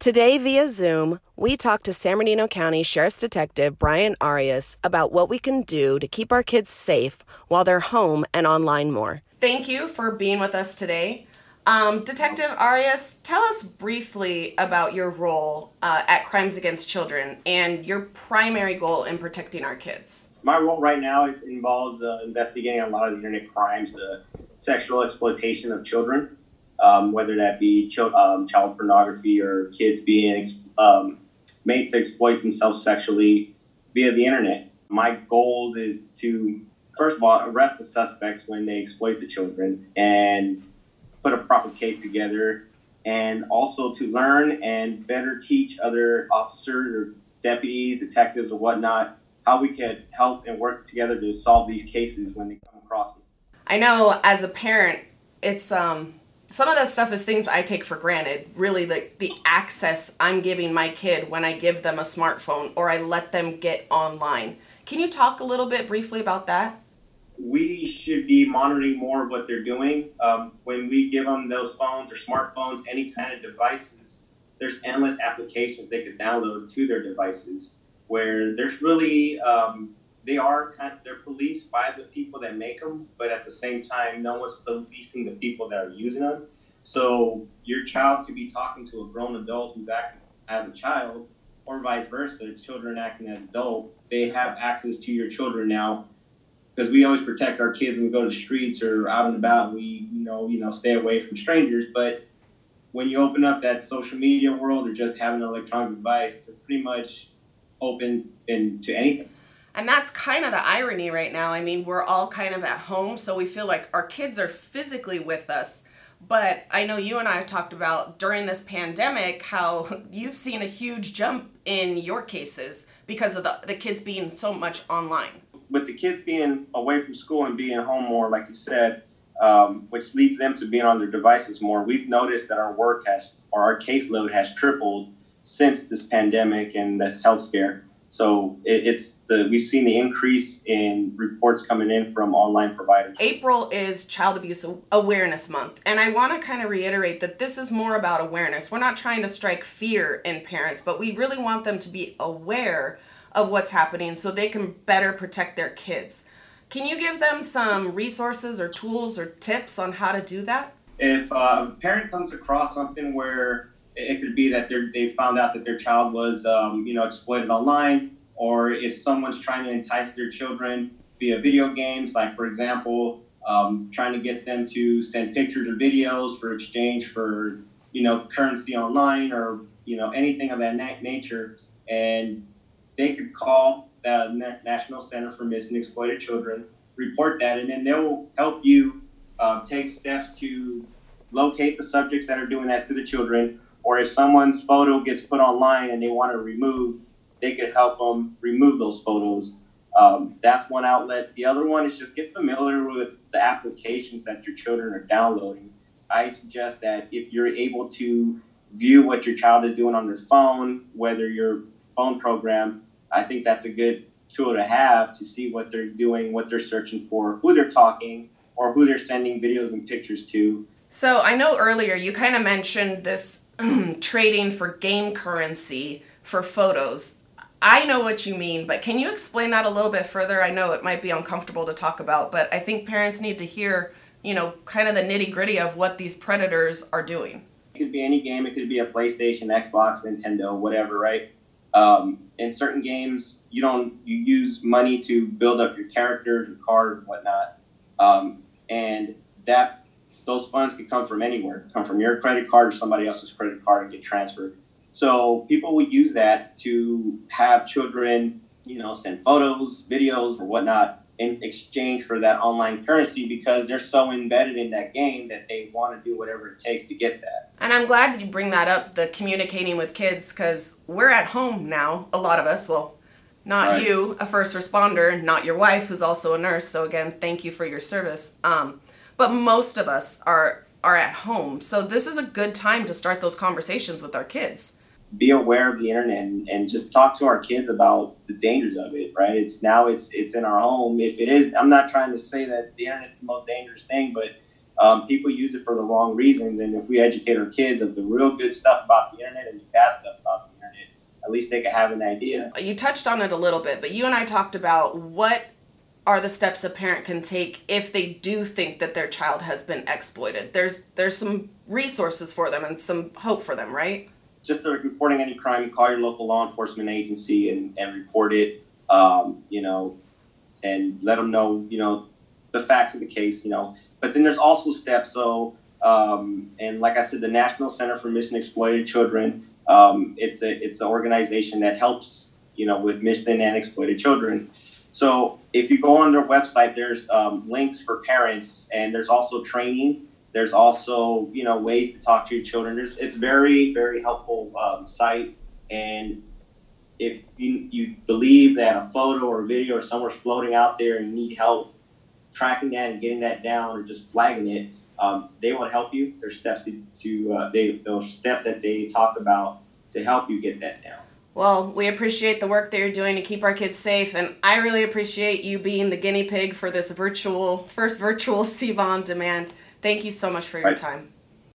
Today, via Zoom, we talked to San Bernardino County Sheriff's Detective Brian Arias about what we can do to keep our kids safe while they're home and online more. Thank you for being with us today. Um, Detective Arias, tell us briefly about your role uh, at Crimes Against Children and your primary goal in protecting our kids. My role right now involves uh, investigating a lot of the internet crimes, uh, sexual exploitation of children um, whether that be ch- um, child pornography or kids being um, made to exploit themselves sexually via the internet. My goals is to, first of all, arrest the suspects when they exploit the children and put a proper case together, and also to learn and better teach other officers or deputies, detectives, or whatnot how we could help and work together to solve these cases when they come across them. I know as a parent, it's um some of that stuff is things I take for granted. Really, the, the access I'm giving my kid when I give them a smartphone or I let them get online. Can you talk a little bit briefly about that? We should be monitoring more of what they're doing. Um, when we give them those phones or smartphones, any kind of devices, there's endless applications they could download to their devices where there's really um, they are kind of they're policed by the people that make them, but at the same time, no one's policing the people that are using them. So your child could be talking to a grown adult who's acting as a child, or vice versa. Children acting as adult, they have access to your children now. Because we always protect our kids when we go to the streets or out and about. We you know you know stay away from strangers, but when you open up that social media world or just having an electronic device, they're pretty much open in, to anything. And that's kind of the irony right now. I mean, we're all kind of at home, so we feel like our kids are physically with us. But I know you and I have talked about during this pandemic how you've seen a huge jump in your cases because of the, the kids being so much online. With the kids being away from school and being home more, like you said, um, which leads them to being on their devices more, we've noticed that our work has, or our caseload has tripled since this pandemic and this health scare. So it, it's the we've seen the increase in reports coming in from online providers. April is Child Abuse Awareness Month, and I want to kind of reiterate that this is more about awareness. We're not trying to strike fear in parents, but we really want them to be aware of what's happening so they can better protect their kids. Can you give them some resources or tools or tips on how to do that? If uh, a parent comes across something where it could be that they found out that their child was, um, you know, exploited online, or if someone's trying to entice their children via video games, like for example, um, trying to get them to send pictures or videos for exchange for, you know, currency online or you know anything of that na- nature, and they could call the National Center for Missing and Exploited Children, report that, and then they'll help you uh, take steps to locate the subjects that are doing that to the children or if someone's photo gets put online and they want to remove, they could help them remove those photos. Um, that's one outlet. The other one is just get familiar with the applications that your children are downloading. I suggest that if you're able to view what your child is doing on their phone, whether your phone program, I think that's a good tool to have to see what they're doing, what they're searching for, who they're talking, or who they're sending videos and pictures to. So I know earlier you kind of mentioned this trading for game currency for photos. I know what you mean, but can you explain that a little bit further? I know it might be uncomfortable to talk about, but I think parents need to hear, you know, kind of the nitty gritty of what these predators are doing. It could be any game. It could be a PlayStation, Xbox, Nintendo, whatever, right? Um, in certain games, you don't you use money to build up your characters, your card, and whatnot, um, and that those funds could come from anywhere, come from your credit card or somebody else's credit card and get transferred. So people would use that to have children, you know, send photos, videos, or whatnot in exchange for that online currency because they're so embedded in that game that they want to do whatever it takes to get that. And I'm glad that you bring that up, the communicating with kids, because we're at home now, a lot of us. Well, not right. you, a first responder, not your wife, who's also a nurse. So again, thank you for your service. Um, but most of us are are at home. So this is a good time to start those conversations with our kids. Be aware of the internet and, and just talk to our kids about the dangers of it, right? It's now it's it's in our home. If it is, I'm not trying to say that the internet's the most dangerous thing, but um, people use it for the wrong reasons. And if we educate our kids of the real good stuff about the internet and the bad stuff about the internet, at least they can have an idea. You touched on it a little bit, but you and I talked about what are the steps a parent can take if they do think that their child has been exploited. There's there's some resources for them and some hope for them, right? Just reporting any crime, call your local law enforcement agency and, and report it. Um, you know, and let them know, you know, the facts of the case. You know, but then there's also steps. So, um, and like I said, the National Center for Missing Exploited Children. Um, it's a it's an organization that helps you know with missing and exploited children. So if you go on their website, there's um, links for parents, and there's also training. There's also you know ways to talk to your children. There's, it's very very helpful um, site, and if you, you believe that a photo or a video or somewhere's floating out there and you need help tracking that and getting that down or just flagging it, um, they will help you. There's steps to, to uh, they those steps that they talk about to help you get that down. Well, we appreciate the work that you're doing to keep our kids safe, and I really appreciate you being the guinea pig for this virtual first virtual CBON demand. Thank you so much for your time.